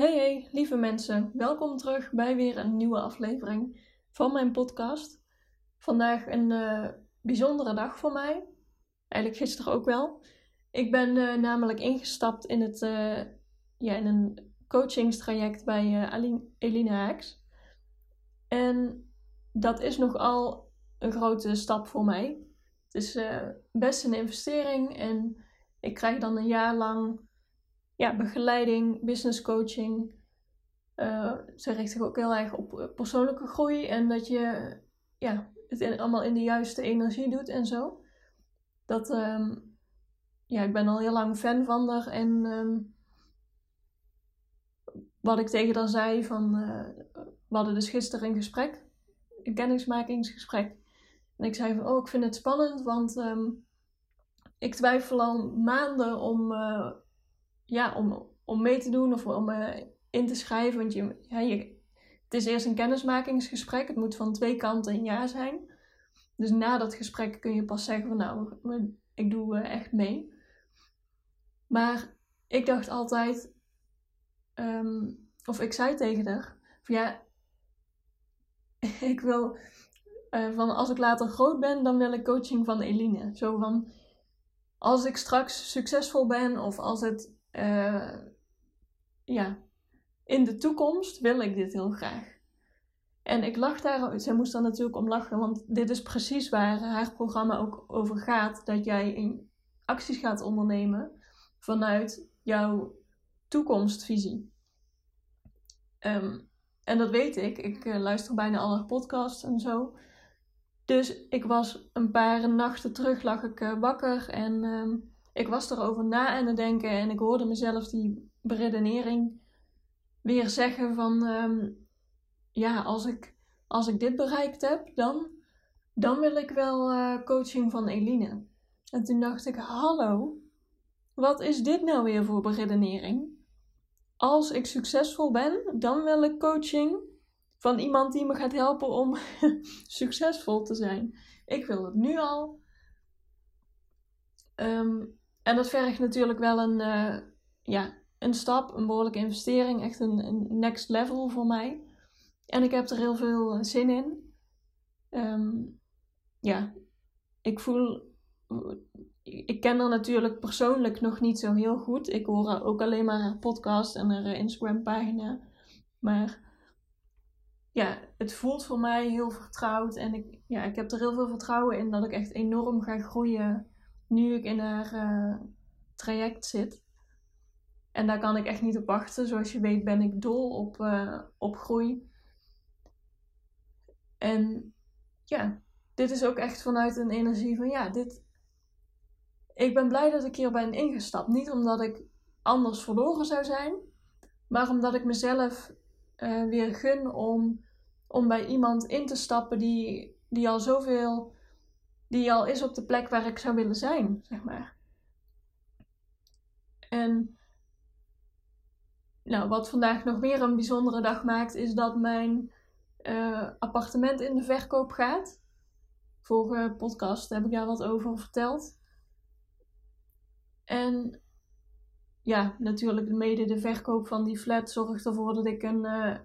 Hey hey, lieve mensen, welkom terug bij weer een nieuwe aflevering van mijn podcast. Vandaag een uh, bijzondere dag voor mij, eigenlijk gisteren ook wel. Ik ben uh, namelijk ingestapt in, het, uh, ja, in een coachingstraject bij Aline, Eline Haaks. En dat is nogal een grote stap voor mij. Het is best een investering en ik krijg dan een jaar lang ja, begeleiding, business coaching. Uh, ze richt zich ook heel erg op eh, persoonlijke groei en dat je ja, het allemaal in de juiste energie doet en zo. Dat, um, ja, ik ben al heel lang fan van haar en um, wat ik tegen haar zei van, uh, we hadden dus gisteren een gesprek, een kennismakingsgesprek. En ik zei van, oh, ik vind het spannend, want um, ik twijfel al maanden om ja, om, om mee te doen of om uh, in te schrijven. Want je, ja, je, het is eerst een kennismakingsgesprek. Het moet van twee kanten een ja zijn. Dus na dat gesprek kun je pas zeggen van nou, ik doe uh, echt mee. Maar ik dacht altijd, um, of ik zei tegen haar, van ja, ik wil, uh, van als ik later groot ben, dan wil ik coaching van Eline. Zo van, als ik straks succesvol ben of als het uh, ja, in de toekomst wil ik dit heel graag. En ik lach daar, zij moest daar natuurlijk om lachen, want dit is precies waar haar programma ook over gaat: dat jij acties gaat ondernemen vanuit jouw toekomstvisie. Um, en dat weet ik. Ik uh, luister bijna alle podcasts en zo. Dus ik was een paar nachten terug, lag ik uh, wakker en um, ik was erover na aan het denken en ik hoorde mezelf die beredenering weer zeggen van um, ja, als ik, als ik dit bereikt heb, dan, dan wil ik wel uh, coaching van Eline. En toen dacht ik, hallo, wat is dit nou weer voor beredenering? Als ik succesvol ben, dan wil ik coaching van iemand die me gaat helpen om succesvol te zijn. Ik wil het nu al. Um, en dat vergt natuurlijk wel een, uh, ja, een stap, een behoorlijke investering, echt een, next level voor mij. En ik heb er heel veel eh, zin in. Um, ja, ik voel. Ik ken haar natuurlijk persoonlijk nog niet zo heel goed. Ik hoor ook alleen maar haar podcast en haar Instagram-pagina. Maar ja, het voelt voor mij heel vertrouwd. En ik, ja, ik heb er heel veel vertrouwen in dat ik echt enorm ga groeien nu ik in haar uh, traject zit. En daar kan ik echt niet op wachten. Zoals je weet ben ik dol op, uh, op groei. En ja, dit is ook echt vanuit een energie van ja, dit. Ik ben blij dat ik hier ben ingestapt. Niet omdat ik anders verloren zou zijn, maar omdat ik mezelf uh, weer gun om, om bij iemand in te stappen die, die al zoveel die al is op de plek waar ik zou willen zijn, zeg maar. En nou, wat vandaag nog meer een bijzondere dag maakt, is dat mijn uh, appartement in de verkoop gaat. Vorige podcast heb ik daar wat over verteld. En ja, natuurlijk mede de verkoop van die flat zorgt ervoor dat ik een, uh,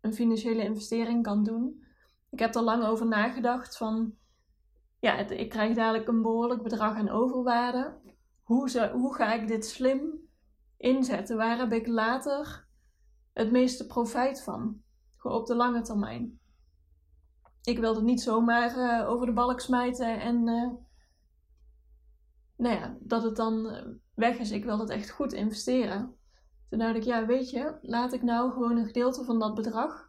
een financiële investering kan doen. Ik heb er lang over nagedacht van ja, ik krijg dadelijk een behoorlijk bedrag aan overwaarde. Hoe, hoe ga ik dit slim inzetten? Waar heb ik later het meeste profijt van? Op de lange termijn. Ik wilde niet zomaar uh, over de balk smijten en uh, nou ja, dat het dan eh, weg is. Ik wil het echt goed investeren. Toen dacht ik, ja, weet je, laat ik nou gewoon een gedeelte van dat bedrag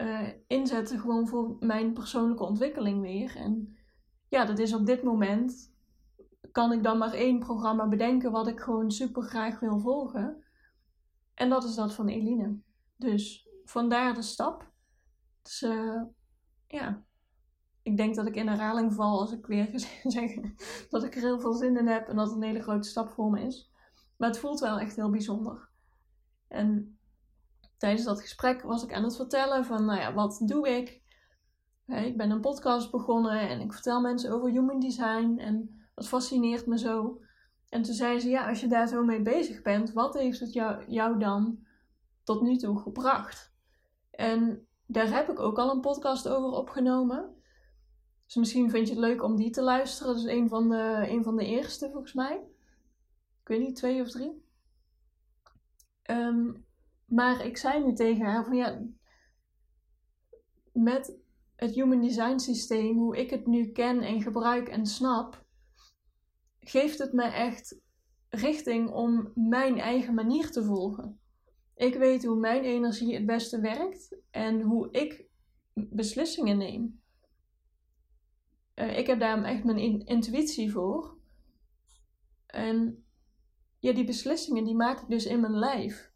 uh, inzetten gewoon voor mijn persoonlijke ontwikkeling weer. En ja, dat is op dit moment kan ik dan maar één programma bedenken wat ik gewoon super graag wil volgen. En dat is dat van Eline. Dus vandaar de stap. Dus uh, ja, ik denk dat ik in herhaling val als ik weer zeg dat ik er heel veel zin in heb en dat het een hele grote stap voor me is. Maar het voelt wel echt heel bijzonder. En tijdens dat gesprek was ik aan het vertellen van, nou ja, wat doe ik? ik ben een podcast begonnen en ik vertel mensen over human design en dat fascineert me zo. En toen zei ze, ja, als je daar zo mee bezig bent, wat heeft het jou, jou dan tot nu toe gebracht? En daar heb ik ook al een podcast over opgenomen. Dus misschien vind je het leuk om die te luisteren. Dat is een van de, een van de eerste volgens mij. Ik weet niet, twee of drie. Ehm, maar ik zei nu tegen haar van ja, met het Human Design systeem, hoe ik het nu ken en gebruik en snap, geeft het me echt richting om mijn eigen manier te volgen. Ik weet hoe mijn energie het beste werkt en hoe ik beslissingen neem. Uh, ik heb daar echt mijn intuïtie voor. En ja, die beslissingen die maak ik dus in mijn lijf.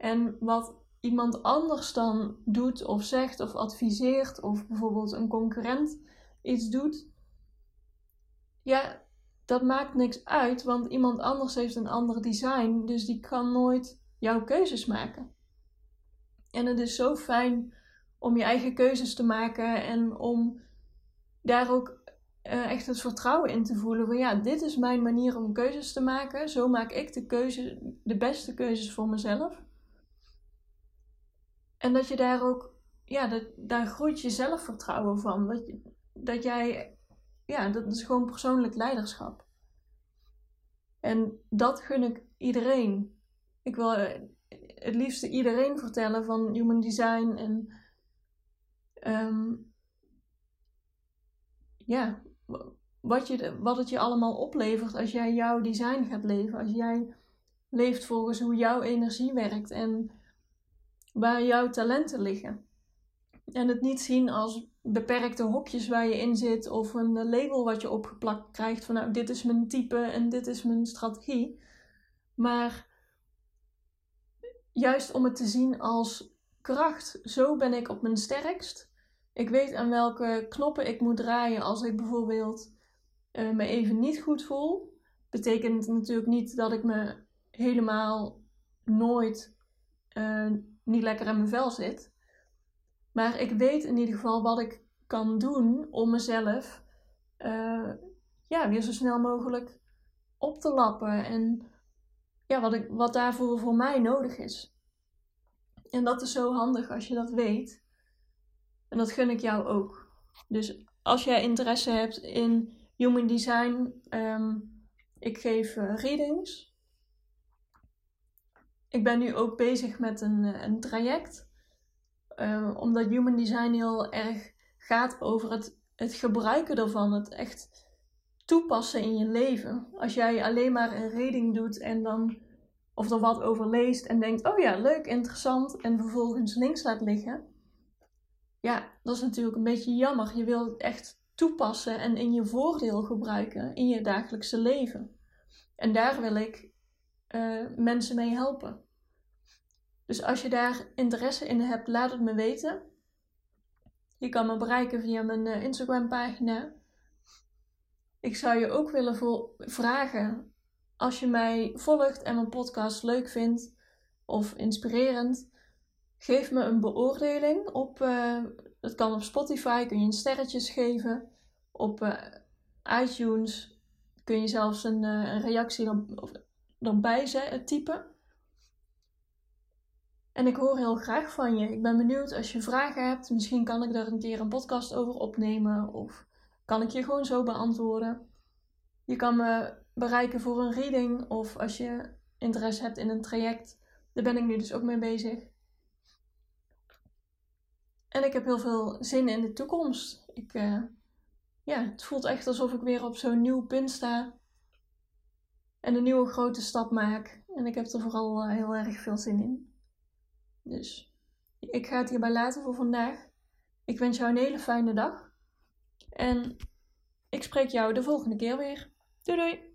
En wat iemand anders dan doet of zegt of adviseert, of bijvoorbeeld een concurrent iets doet, ja, dat maakt niks uit, want iemand anders heeft een ander design, dus die kan nooit jouw keuzes maken. En het is zo fijn om je eigen keuzes te maken en om daar ook uh, echt het vertrouwen in te voelen van ja, dit is mijn manier om keuzes te maken. Zo maak ik de, keuze, de beste keuzes voor mezelf. En dat je daar ook, ja, dat, daar groeit je zelfvertrouwen van. Dat, dat jij, ja, dat is gewoon persoonlijk leiderschap. En dat gun ik iedereen. Ik wil eh, het liefste iedereen vertellen van human design en um, ja, wat, je, wat het je allemaal oplevert als jij jouw design gaat leven. Als jij leeft volgens hoe jouw energie werkt en waar jouw talenten liggen. En het niet zien als beperkte hokjes waar je in zit of een label wat je opgeplakt krijgt van nou dit is mijn type en dit is mijn strategie. Maar juist om het te zien als kracht. Zo ben ik op mijn sterkst. Ik weet aan welke knoppen ik moet draaien als ik bijvoorbeeld uh, me even niet goed voel. Betekent natuurlijk niet dat ik me helemaal nooit uh, niet lekker in mijn vel zit. Maar ik weet in ieder geval wat ik kan doen om mezelf uh, ja, weer zo snel mogelijk op te lappen. En ja, wat, ik, wat daarvoor voor mij nodig is. En dat is zo handig als je dat weet. En dat gun ik jou ook. Dus als jij interesse hebt in human design, um, ik geef uh, readings. Ik ben nu ook bezig met een, eh, een traject. Uh, omdat human design heel erg gaat over het, het gebruiken ervan. Het echt toepassen in je leven. Als jij alleen maar een reading doet en dan of er wat over leest en denkt: oh ja, leuk, interessant, en vervolgens links laat liggen. Ja, dat is natuurlijk een beetje jammer. Je wil het echt toepassen en in je voordeel gebruiken in je dagelijkse leven. En daar wil ik uh, mensen mee helpen. Dus als je daar interesse in hebt, laat het me weten. Je kan me bereiken via mijn uh, Instagram pagina. Ik zou je ook willen vragen als je mij volgt en mijn podcast leuk vindt of inspirerend, geef me een beoordeling op. Uh, dat kan op Spotify, kun je een sterretjes geven. Op iTunes kun je zelfs een, een reactie dan, dan bij typen. En ik hoor heel graag van je. Ik ben benieuwd als je vragen hebt. Misschien kan ik daar een keer een podcast over opnemen. Of kan ik je gewoon zo beantwoorden. Je kan me bereiken voor een reading of als je interesse hebt in een traject. Daar ben ik nu dus ook mee bezig. En ik heb heel veel zin in de toekomst. Ik, uh, ja, het voelt echt alsof ik weer op zo'n nieuw punt sta. En een nieuwe grote stap maak. En ik heb er vooral uh, heel erg veel zin in. Dus ik ga het hierbij laten voor vandaag. Ik wens jou een hele fijne dag. En ik spreek jou de volgende keer weer. Doei doei!